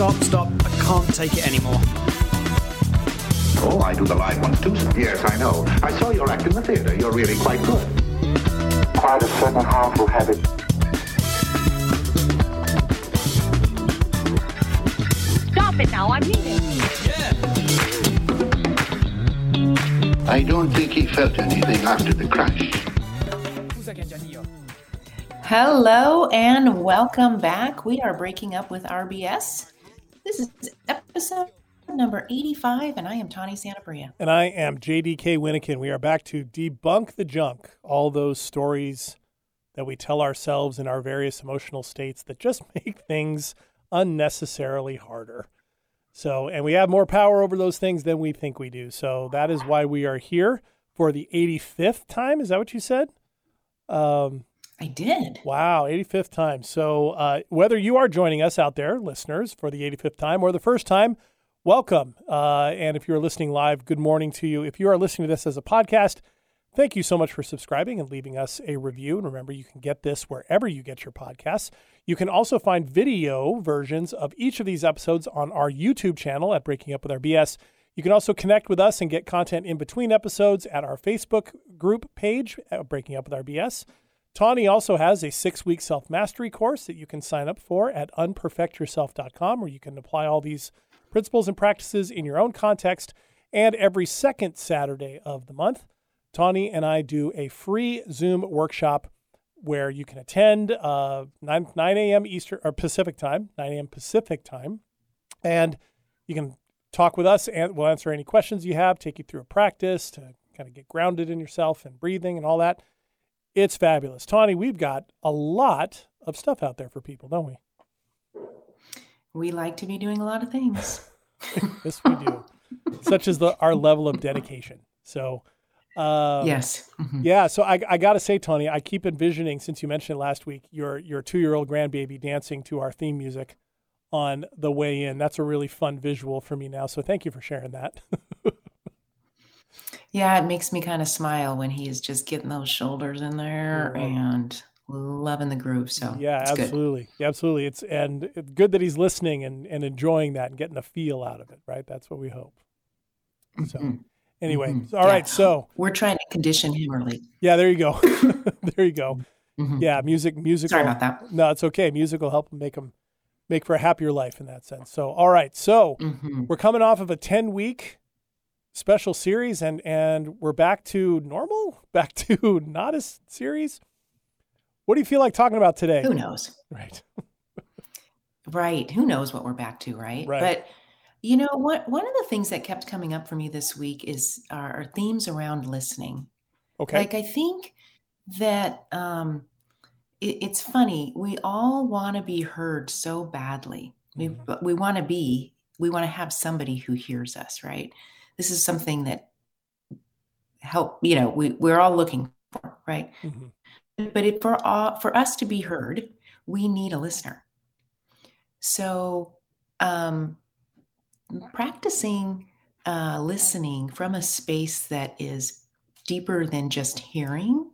Stop, stop. I can't take it anymore. Oh, I do the live ones too. Yes, I know. I saw your act in the theater. You're really quite good. Quite a certain harmful habit. Stop it now, I mean it. I don't think he felt anything after the crash. Hello and welcome back. We are breaking up with RBS. This is episode number 85, and I am Tawny Sanabria. And I am JDK Winnikin. We are back to debunk the junk, all those stories that we tell ourselves in our various emotional states that just make things unnecessarily harder. So, and we have more power over those things than we think we do. So that is why we are here for the 85th time. Is that what you said? Um, I did. Wow, 85th time. So, uh, whether you are joining us out there, listeners, for the 85th time or the first time, welcome. Uh, and if you're listening live, good morning to you. If you are listening to this as a podcast, thank you so much for subscribing and leaving us a review. And remember, you can get this wherever you get your podcasts. You can also find video versions of each of these episodes on our YouTube channel at Breaking Up with RBS. You can also connect with us and get content in between episodes at our Facebook group page Breaking Up with RBS. Tawny also has a six week self mastery course that you can sign up for at unperfectyourself.com, where you can apply all these principles and practices in your own context. And every second Saturday of the month, Tawny and I do a free Zoom workshop where you can attend uh, 9, 9 a.m. Eastern or Pacific time, 9 a.m. Pacific time. And you can talk with us and we'll answer any questions you have, take you through a practice to kind of get grounded in yourself and breathing and all that. It's fabulous. Tawny, we've got a lot of stuff out there for people, don't we? We like to be doing a lot of things. yes, we do. Such as the our level of dedication. So, uh, yes. Mhm. yeah. So I, I got to say, Tawny, I keep envisioning since you mentioned it last week your your two year old grandbaby dancing to our theme music on the way in. That's a really fun visual for me now. So thank you for sharing that. Yeah, it makes me kind of smile when he's just getting those shoulders in there Yeah. and loving the groove. So yeah, absolutely. Yeah, absolutely. It's and it's good that he's listening and, and enjoying that and getting a feel out of it, right? That's what we hope. So Mhm. anyway, Mhm. all right. Yeah. So We're trying to condition him early. yeah, there you go. there you go. Mhm. Yeah, music, music. Sorry about that. No, it's okay. Music will help make them make for a happier life in that sense. So, all right. So Mhm. we're coming off of a 10 week special series and and we're back to normal, back to not a series. What do you feel like talking about today? Who knows? Right. Right. Who knows what we're back to, right? Right. But you know what one of the things that kept coming up for me this week is our, our themes around listening. Okay. Like I think that um it, it's funny. We all want to be heard so badly. We Mhm. but we want to be we want to have somebody who hears us, right? This is something that help, you know, we we're all looking for, right? Mhm. But it, for all, for us to be heard, we need a listener. So, um, practicing uh, listening from a space that is deeper than just hearing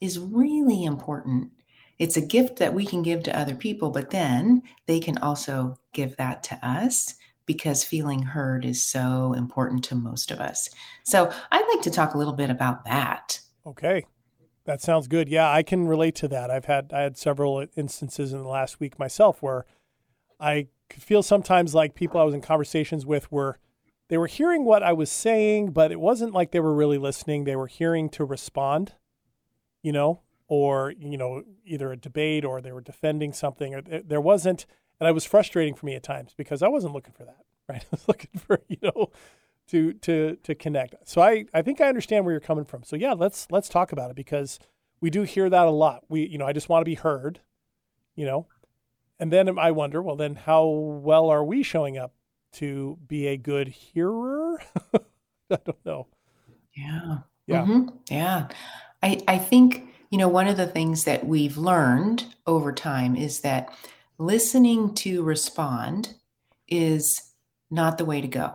is really important. It's a gift that we can give to other people, but then they can also give that to us because feeling heard is so important to most of us. So, I'd like to talk a little bit about that. Okay. That sounds good. Yeah, I can relate to that. I've had I had several instances in the last week myself where I could feel sometimes like people I was in conversations with were they were hearing what I was saying, but it wasn't like they were really listening. They were hearing to respond, you know, or you know, either a debate or they were defending something or there, there wasn't and it was frustrating for me at times because I wasn't looking for that, right? I was looking for, you know, to to to connect. So I I think I understand where you're coming from. So yeah, let's let's talk about it because we do hear that a lot. We you know, I just want to be heard, you know. And then I wonder, well then how well are we showing up to be a good hearer? I don't know. Yeah. Yeah. Mhm. Yeah. I, I think, you know, one of the things that we've learned over time is that listening to respond is not the way to go,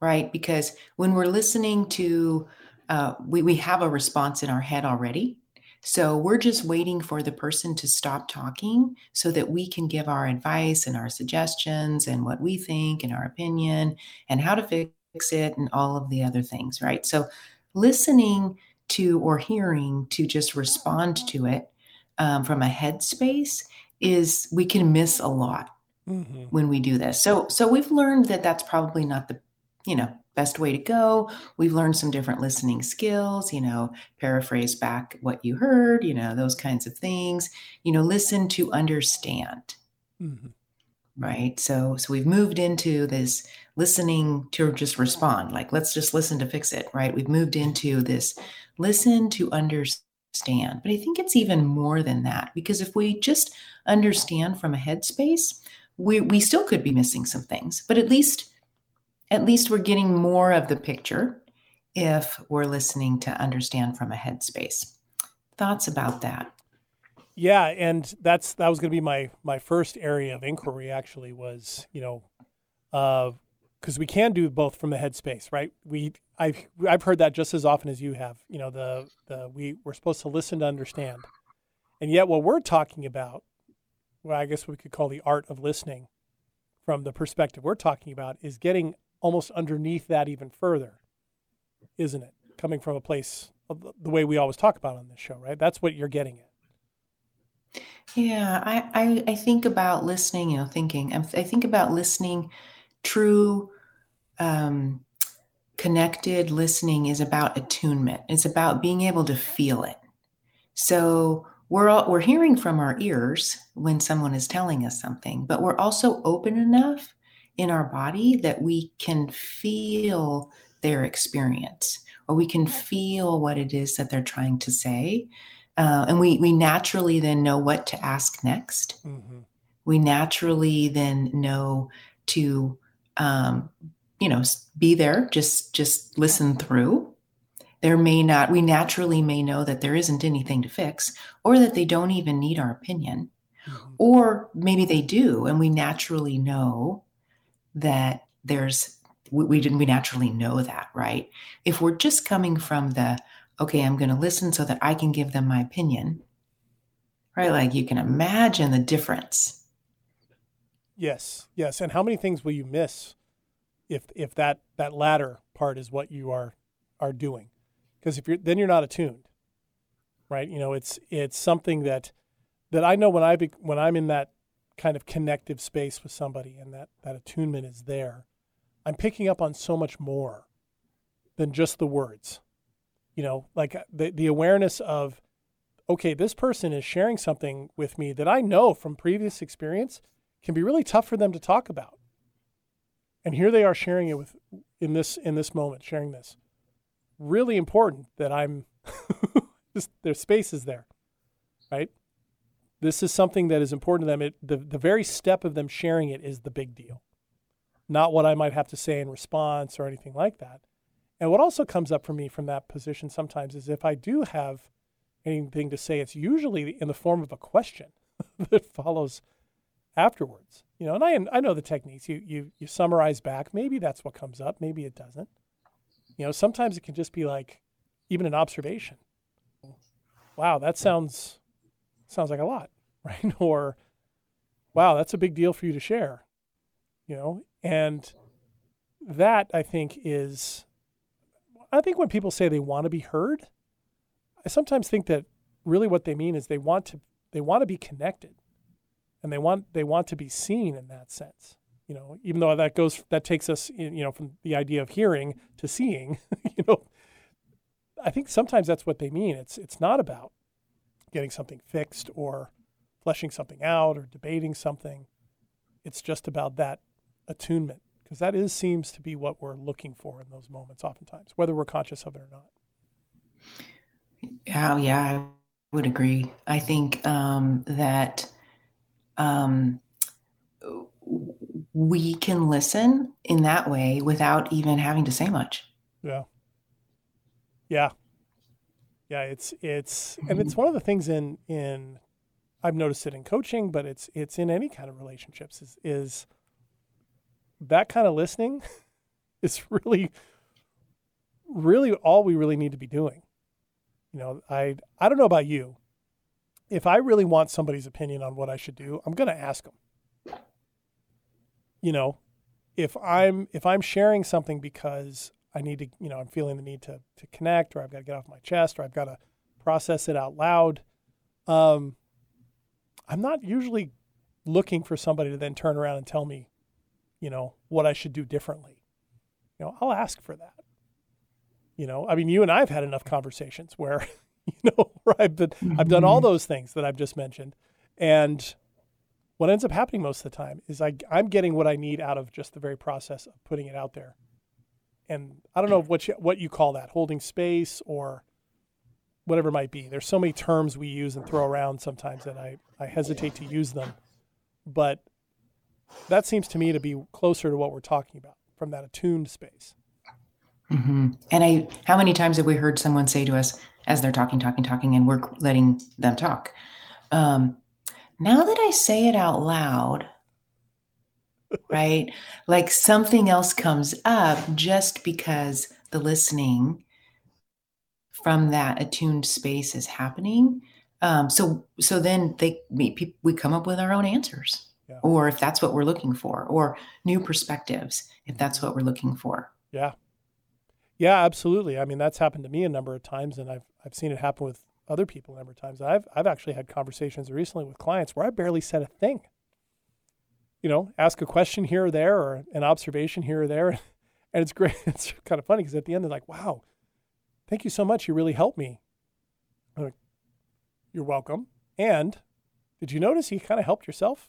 right? Because when we're listening to, uh, we, we have a response in our head already. So we're just waiting for the person to stop talking so that we can give our advice and our suggestions and what we think and our opinion and how to fix it and all of the other things, right? So listening to or hearing to just respond to it um, from a headspace is we can miss a lot mm-hmm. when we do this. So so we've learned that that's probably not the you know best way to go. We've learned some different listening skills, you know, paraphrase back what you heard, you know, those kinds of things. You know, listen to understand. Mm-hmm. Right. So so we've moved into this listening to just respond, like let's just listen to fix it, right? We've moved into this listen to understand. But I think it's even more than that because if we just understand from a headspace, we, we still could be missing some things, but at least at least we're getting more of the picture if we're listening to understand from a headspace. Thoughts about that? Yeah, and that's that was going to be my my first area of inquiry. Actually, was you know, uh, because we can do both from the headspace, right? We I've I've heard that just as often as you have. You know, the the we we're supposed to listen to understand, and yet what we're talking about well, I guess we could call the art of listening from the perspective we're talking about is getting almost underneath that even further, isn't it? Coming from a place the way we always talk about on this show, right? That's what you're getting at. Yeah, I, I, I think about listening, you know, thinking, I think about listening, true, um, connected listening is about attunement. It's about being able to feel it. So we're all, we're hearing from our ears when someone is telling us something, but we're also open enough in our body that we can feel their experience or we can feel what it is that they're trying to say. Uh, and we, we naturally then know what to ask next. Mm-hmm. We naturally then know to, um, you know, be there, just just listen through there may not, we naturally may know that there isn't anything to fix or that they don't even need our opinion. Mm-hmm. Or maybe they do, and we naturally know that there's, we, we, we naturally know that, right? If we're just coming from the, okay, I'm going to listen so that I can give them my opinion, right? Like you can imagine the difference. Yes, yes. And how many things will you miss if if that that latter part is what you are are doing? because if you're then you're not attuned, right? You know, it's it's something that that I know when I be, when I'm in that kind of connective space with somebody and that that attunement is there, I'm picking up on so much more than just the words. You know, like uh, the the awareness of okay, this person is sharing something with me that I know from previous experience can be really tough for them to talk about. And here they are sharing it with in this in this moment, sharing this really important that I'm just their space is there, right? This is something that is important to them. It, the, the very step of them sharing it is the big deal, not what I might have to say in response or anything like that. And what also comes up for me from that position sometimes is if I do have anything to say, it's usually in the form of a question that follows afterwards. You know, and I I know the techniques. You you you summarize back. Maybe that's what comes up. Maybe it doesn't. You know, sometimes it can just be like even an observation. Wow, that sounds sounds like a lot, right? or wow, that's a big deal for you to share. You know, and that I think is I think when people say they want to be heard, I sometimes think that really what they mean is they want to they want to be connected and they want they want to be seen in that sense you know, even though that goes, that takes us, you know, from the idea of hearing to seeing, you know, I think sometimes that's what they mean. It's, it's not about getting something fixed or fleshing something out or debating something. It's just about that attunement because that is seems to be what we're looking for in those moments oftentimes, whether we're conscious of it or not. Oh, yeah, I would agree. I think um, that um, we can listen in that way without even having to say much. Yeah. Yeah. Yeah, it's it's and it's one of the things in in I've noticed it in coaching, but it's it's in any kind of relationships is is that kind of listening is really really all we really need to be doing. You know, I I don't know about you. If I really want somebody's opinion on what I should do, I'm going to ask them. You know, if I'm if I'm sharing something because I need to, you know, I'm feeling the need to to connect, or I've got to get off my chest, or I've got to process it out loud. Um, I'm not usually looking for somebody to then turn around and tell me, you know, what I should do differently. You know, I'll ask for that. You know, I mean, you and I have had enough conversations where, you know, I've been, mm-hmm. I've done all mm-hmm. those things that I've just mentioned, and what ends up happening most of the time is I, I'm getting what I need out of just the very process of putting it out there. And I don't know what you, what you call that, holding space or whatever it might be. There's so many terms we use and throw around sometimes that I, I hesitate to use them. But that seems to me to be closer to what we're talking about from that attuned space. Mm-hmm. And I, how many times have we heard someone say to us as they're talking, talking, talking, and we're letting them talk? Um, now that I say it out loud, right? Like something else comes up just because the listening from that attuned space is happening. Um, so so then they we, we come up with our own answers, yeah. or if that's what we're looking for, or new perspectives if that's what we're looking for. Yeah, yeah, absolutely. I mean, that's happened to me a number of times, and I've I've seen it happen with other people a number of times. I've I've actually had conversations recently with clients where I barely said a thing. You know, ask a question here or there, or an observation here or there, and it's great. It's kind of funny because at the end they're like, "Wow, thank you so much. You really helped me. I'm Like, You're welcome. And did you notice you kind of helped yourself?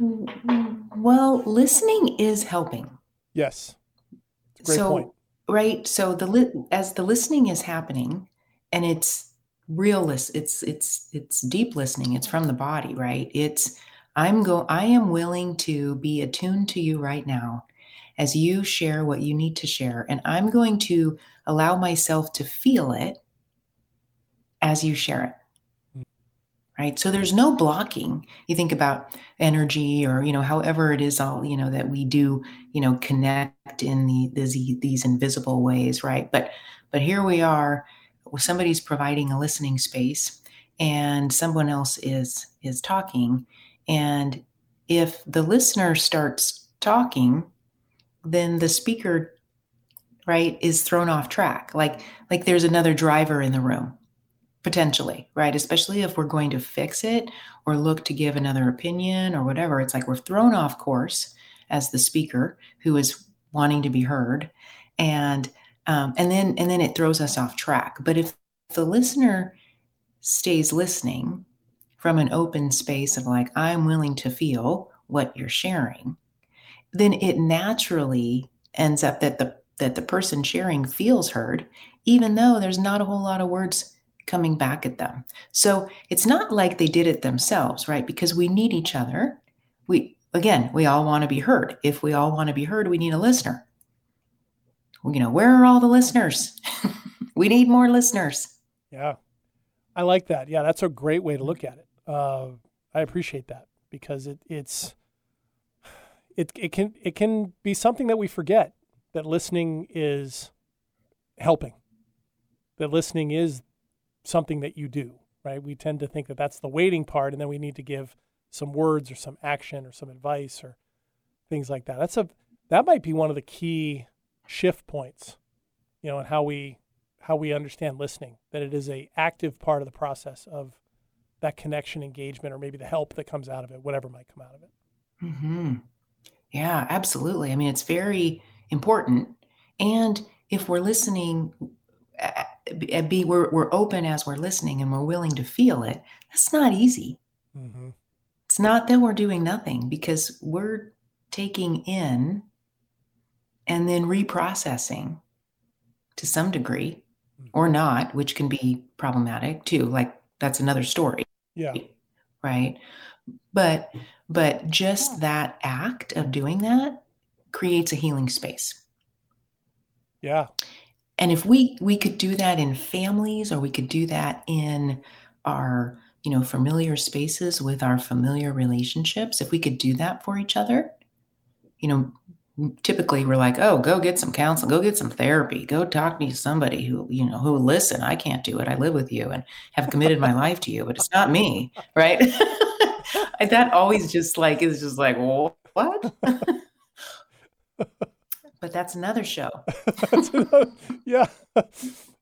well, listening is helping. Yes. great so, point. Right. So the li- as the listening is happening and it's real it's it's it's deep listening it's from the body right it's i'm go i am willing to be attuned to you right now as you share what you need to share. And I'm going to allow myself to feel it as you share it. Right. So there's no blocking. You think about energy or, you know, however it is all, you know, that we do, you know, connect in the, these, these invisible ways. Right. But, but here we are, somebody's providing a listening space and someone else is, is talking. And if the listener starts talking, then the speaker right is thrown off track like like there's another driver in the room potentially right? Especially if we're going to fix it or look to give another opinion or whatever. It's like we're thrown off course as the speaker who is wanting to be heard. And um, and then and then it throws us off track. But if the listener stays listening from an open space of like i'm willing to feel what you're sharing then it naturally ends up that the that the person sharing feels heard even though there's not a whole lot of words coming back at them. So it's not like they did it themselves right? Because we need each other. We again we all want to be heard. If we all want to be heard we need a listener. You know where are all the listeners? We need more listeners. Yeah. I like that. Yeah that's a great way to look at it. Uh, i appreciate that because it, it's it, it can it can be something that we forget that listening is helping that listening is something that you do right we tend to think that that's the waiting part and then we need to give some words or some action or some advice or things like that that's a that might be one of the key shift points you know and how we how we understand listening that it is a active part of the process of that connection engagement or maybe the help that comes out of it whatever might come out of it mm-hmm. Yeah, absolutely. I mean, it's very important. And if we're listening, be we're, we're open as we're listening and we're willing to feel it, that's not easy. Mm-hmm. It's not that we're doing nothing because we're taking in and then reprocessing to some degree mm-hmm. or not, which can be problematic too. Like that's another story. Yeah. Right. But but just that act of doing that creates a healing space. Yeah. And if we we could do that in families or we could do that in our, you know, familiar spaces with our familiar relationships, if we could do that for each other, you know, typically we're like, oh, go get some counseling, go get some therapy, go talk to somebody who, you know, who listen. I can't do it. I live with you and have committed my life to you, but it's not me. Right. that always just like is just like, what? but that's another show. that's another, yeah. I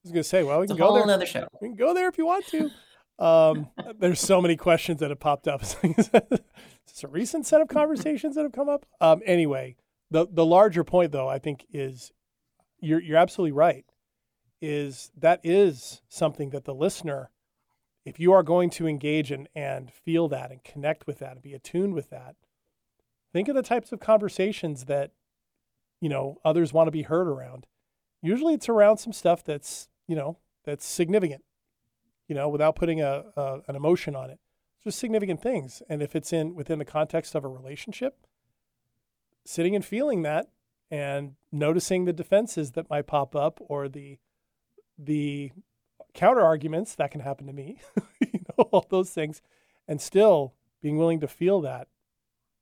was gonna say, well, we It's can a go whole there. another show. We can go there if you want to. Um, there's so many questions that have popped up. it's a recent set of conversations that have come up? Um, anyway, the the larger point, though, I think is you're you're absolutely right. Is that is something that the listener, if you are going to engage and and feel that and connect with that and be attuned with that, think of the types of conversations that you know others want to be heard around. Usually, it's around some stuff that's you know that's significant you know, without putting a, a, an emotion on it. Just significant things. And if it's in within the context of a relationship, sitting and feeling that and noticing the defenses that might pop up or the the counter arguments that can happen to me, you know, all those things, and still being willing to feel that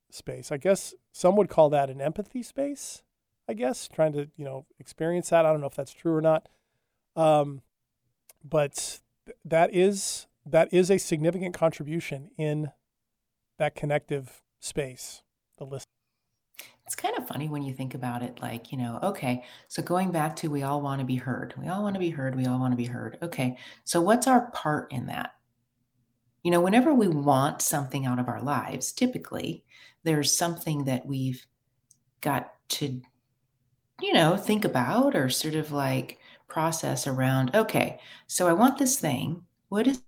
space. I guess some would call that an empathy space. I guess trying to you know experience that. I don't know if that's true or not. Um, but that is that is a significant contribution in that connective space. The list. It's kind of funny when you think about it like, you know, okay, so going back to we all want to be heard. We all want to be heard. We all want to be heard. Okay, so what's our part in that? You know, whenever we want something out of our lives, typically there's something that we've got to, you know, think about or sort of like process around, okay, so I want this thing. What is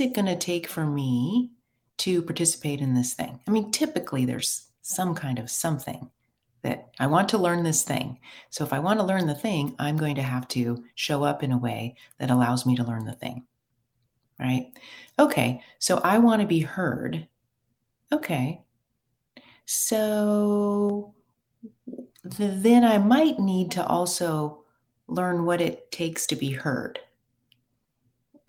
it going to take for me to participate in this thing? I mean, typically there's some kind of something that I want to learn this thing. So if I want to learn the thing, I'm going to have to show up in a way that allows me to learn the thing. Right? Okay, so I want to be heard. Okay. So then I might need to also learn what it takes to be heard.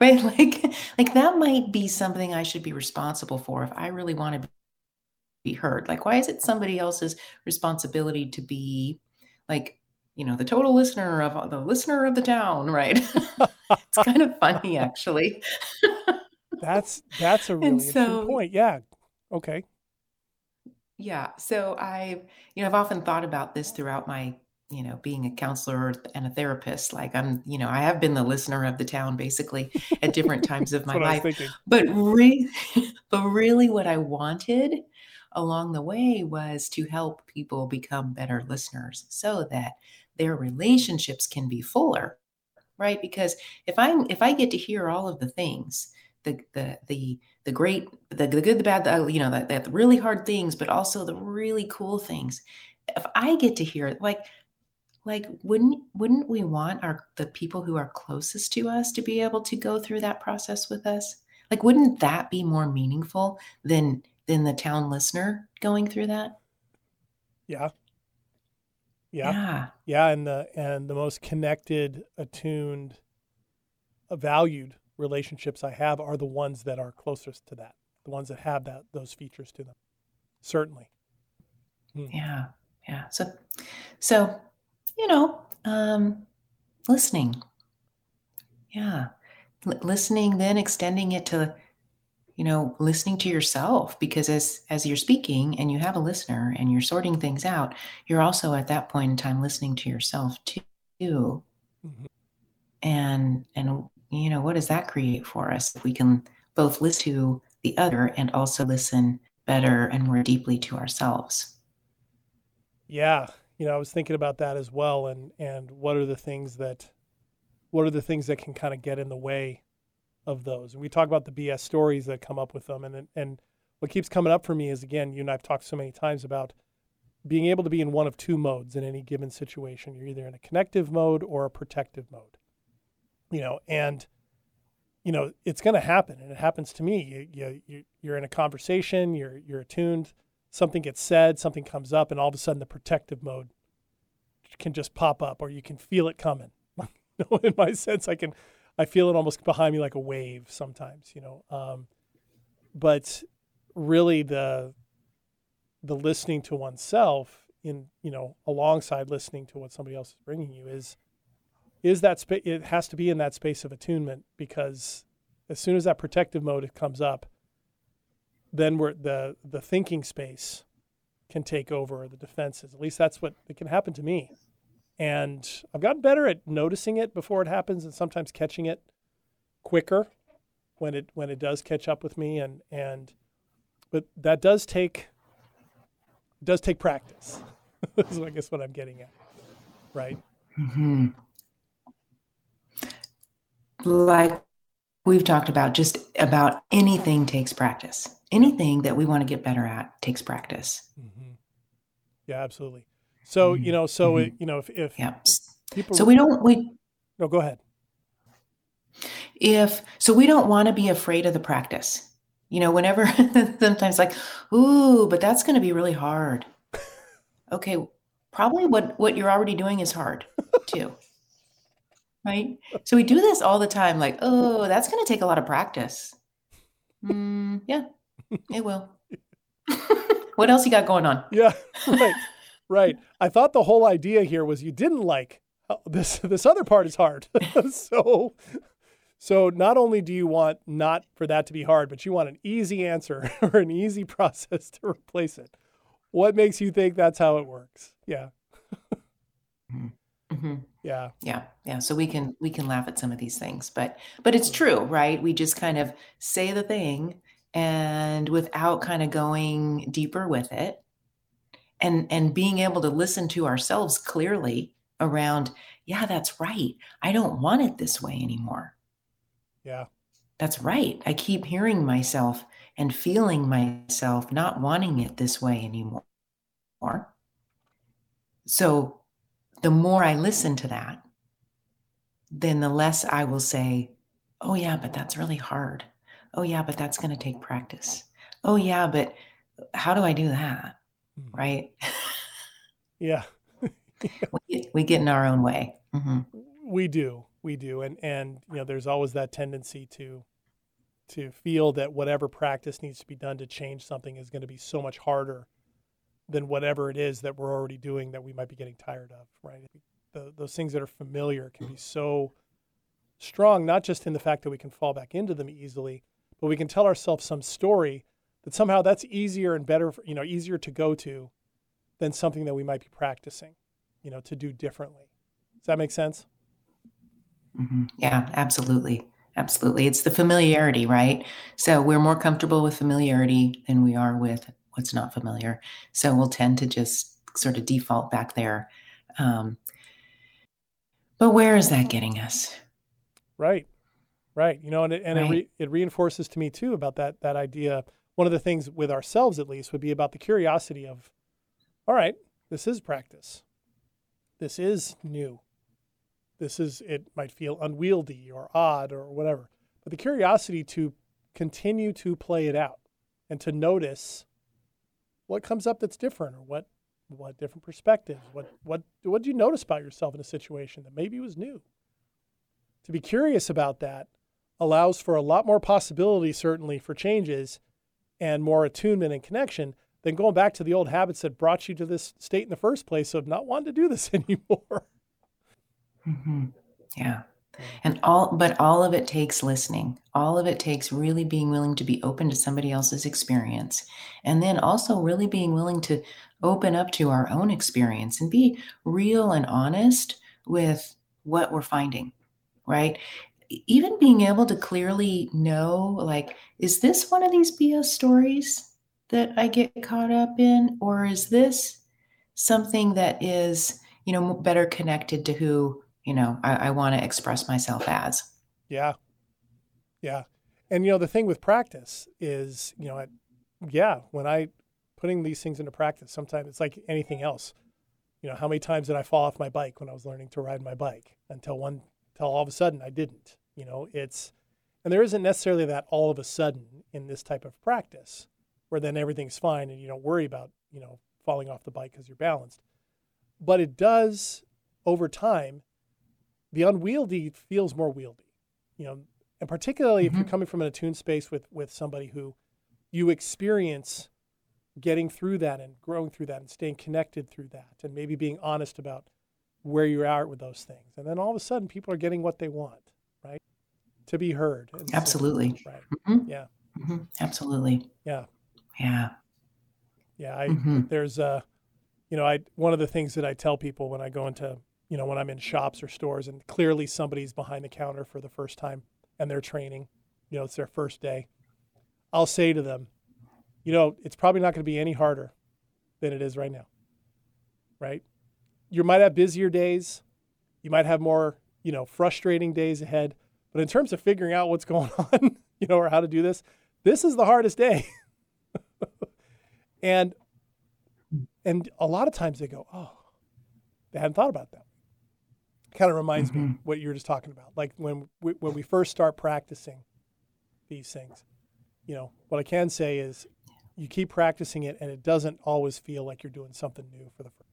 right? Like like that might be something I should be responsible for if I really want to be heard. Like why is it somebody else's responsibility to be like, you know, the total listener of the listener of the town, right? it's kind of funny actually. That's that's a really And so- point. Yeah. Okay. Yeah. So I, you know, I've often thought about this throughout my, you know, being a counselor and a therapist. Like I'm, you know, I have been the listener of the town basically at different times of my life. But re- but really what I wanted along the way was to help people become better listeners so that their relationships can be fuller. Right? Because if I'm if I get to hear all of the things, the the the the great the, the good the bad the you know the, the really hard things but also the really cool things if i get to hear it like like wouldn't wouldn't we want our the people who are closest to us to be able to go through that process with us like wouldn't that be more meaningful than than the town listener going through that Yeah. Yeah. yeah Yeah, and the and the most connected, attuned, valued relationships I have are the ones that are closest to that, the ones that have that those features to them. Certainly. yeah yeah so so you know um listening yeah L- listening then extending it to you know listening to yourself because as as you're speaking and you have a listener and you're sorting things out you're also at that point in time listening to yourself too mm-hmm. and and you know what does that create for us if we can both listen to the other and also listen better and more deeply to ourselves Yeah, you know, I was thinking about that as well, and and what are the things that, what are the things that can kind of get in the way of those? And we talk about the BS stories that come up with them, and and what keeps coming up for me is again, you and I've talked so many times about being able to be in one of two modes in any given situation. You're either in a connective mode or a protective mode, you know, and you know it's going to happen, and it happens to me. You, you you you're in a conversation, you're you're attuned something gets said, something comes up, and all of a sudden the protective mode can just pop up, or you can feel it coming. in my sense, I can, I feel it almost behind me like a wave sometimes. You know, um, but really the the listening to oneself in you know alongside listening to what somebody else is bringing you is is that it has to be in that space of attunement because as soon as that protective mode comes up then we're the the thinking space can take over the defenses. At least that's what it can happen to me. And i've gotten better at noticing it before it happens and sometimes catching it quicker when it when it does catch up with me and and but that does take does take practice is i guess what i'm getting at right? Hmm like we've talked about just about anything takes practice. Anything that we want to get better at takes practice. Mm-hmm. yeah absolutely. So mm-hmm. you know so Mhm. it, you know if, if yeah. people so we don't we no go ahead. If so we don't want to be afraid of the practice. You know whenever sometimes like ooh but that's going to be really hard. Okay probably what what you're already doing is hard too right? So we do this all the time like oh that's going to take a lot of practice. Mm, yeah it will. What else you got going on? Yeah right right. I thought the whole idea here was you didn't like oh, this this other part is hard. So so not only do you want not for that to be hard but you want an easy answer or an easy process to replace it. What makes you think that's how it works? Yeah hmm yeah. Yeah. Yeah. So we can we can laugh at some of these things but but it's true right? We just kind of say the thing and without kind of going deeper with it and and being able to listen to ourselves clearly around yeah that's right. I don't want it this way anymore. Yeah. That's right. I keep hearing myself and feeling myself not wanting it this way anymore. So the more I listen to that, then the less I will say, oh, yeah, but that's really hard. Oh, yeah, but that's going to take practice. Oh, yeah, but how do I do that? Mhm. Right? yeah we, get, we get in our own way. hmm we do we do and and you know there's always that tendency to to feel that whatever practice needs to be done to change something is going to be so much harder than whatever it is that we're already doing that we might be getting tired of right the, those things that are familiar can be so strong not just in the fact that we can fall back into them easily but we can tell ourselves some story that somehow that's easier and better for, you know easier to go to than something that we might be practicing you know to do differently does that make sense hmm Yeah, absolutely. Absolutely. It's the familiarity, right? So we're more comfortable with familiarity than we are with what's not familiar. So we'll tend to just sort of default back there. Um, but where is that getting us? Right, right. You know, and it, and it, re, it reinforces to me too about that that idea. One of the things with ourselves, at least, would be about the curiosity of, all right, this is practice. This is new. This is it might feel unwieldy or odd or whatever, but the curiosity to continue to play it out and to notice what comes up that's different or what what different perspectives what what what do you notice about yourself in a situation that maybe was new? To be curious about that allows for a lot more possibility certainly for changes and more attunement and connection than going back to the old habits that brought you to this state in the first place of not wanting to do this anymore. Hmm Yeah. And all, but all of it takes listening. All of it takes really being willing to be open to somebody else's experience. And then also really being willing to open up to our own experience and be real and honest with what we're finding, right? Even being able to clearly know, like, is this one of these BS stories that I get caught up in? Or is this something that is, you know, better connected to who you know i, I want to express myself as Yeah. Yeah. And you know, the thing with practice is, you know, I, yeah, when I putting these things into practice, sometimes it's like anything else. You know, how many times did I fall off my bike when I was learning to ride my bike until one until all of a sudden I didn't. You know, it's and there isn't necessarily that all of a sudden in this type of practice where then everything's fine and you don't worry about, you know, falling off the bike because you're balanced. But it does over time the unwieldy feels more wieldy, you know, and particularly if you're coming from an attuned space with with somebody who you experience getting through that and growing through that and staying connected through that and maybe being honest about where you're at with those things. And then all of a sudden people are getting what they want, right? To be heard. Absolutely. right. Mhm. Yeah. Mhm. Absolutely. Yeah. Yeah. Yeah. I, Mhm. there's a, you know i one of the things that i tell people when i go into you know when i'm in shops or stores and clearly somebody's behind the counter for the first time and they're training you know it's their first day i'll say to them you know it's probably not going to be any harder than it is right now right you might have busier days you might have more you know frustrating days ahead but in terms of figuring out what's going on you know or how to do this this is the hardest day and and a lot of times they go, oh, they hadn't thought about that. Kind of reminds me mm-hmm. what you were just talking about. Like when we, when we first start practicing these things, you know, what I can say is you keep practicing it and it doesn't always feel like you're doing something new for the first.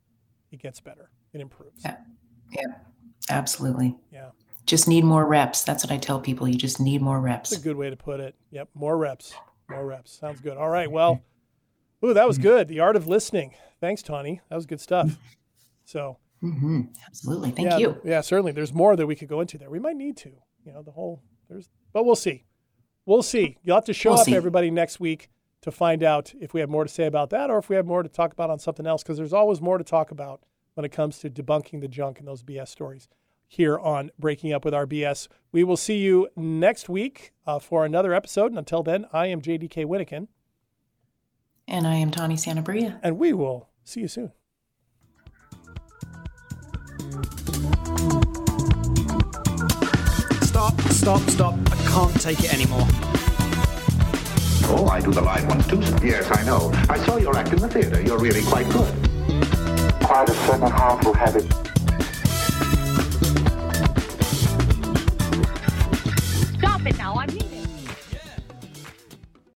It gets better. It improves. Yeah. Yeah. Absolutely. Yeah. Just need more reps. That's what I tell people. You just need more reps. That's a good way to put it. Yep. More reps. More reps. Sounds good. All right. Mm-hmm. Well, ooh, that was mm-hmm. good. The art of listening. Thanks, Tawny. That was good stuff. So hmm Absolutely. Thank yeah, you. Yeah, certainly. There's more that we could go into there. We might need to. You know, the whole there's but we'll see. We'll see. You'll have to show We'll up see. everybody next week to find out if we have more to say about that or if we have more to talk about on something else because there's always more to talk about when it comes to debunking the junk and those BS stories here on Breaking Up with RBS. We will see you next week uh, for another episode. And until then, I am JDK Winnikin, And I am Tawny Sanabria. and we will see you soon. stop, stop. I can't take it anymore. Oh, I do the live ones too. Yes, I know. I saw your act in the theater. You're really quite good. Quite a certain harmful habit.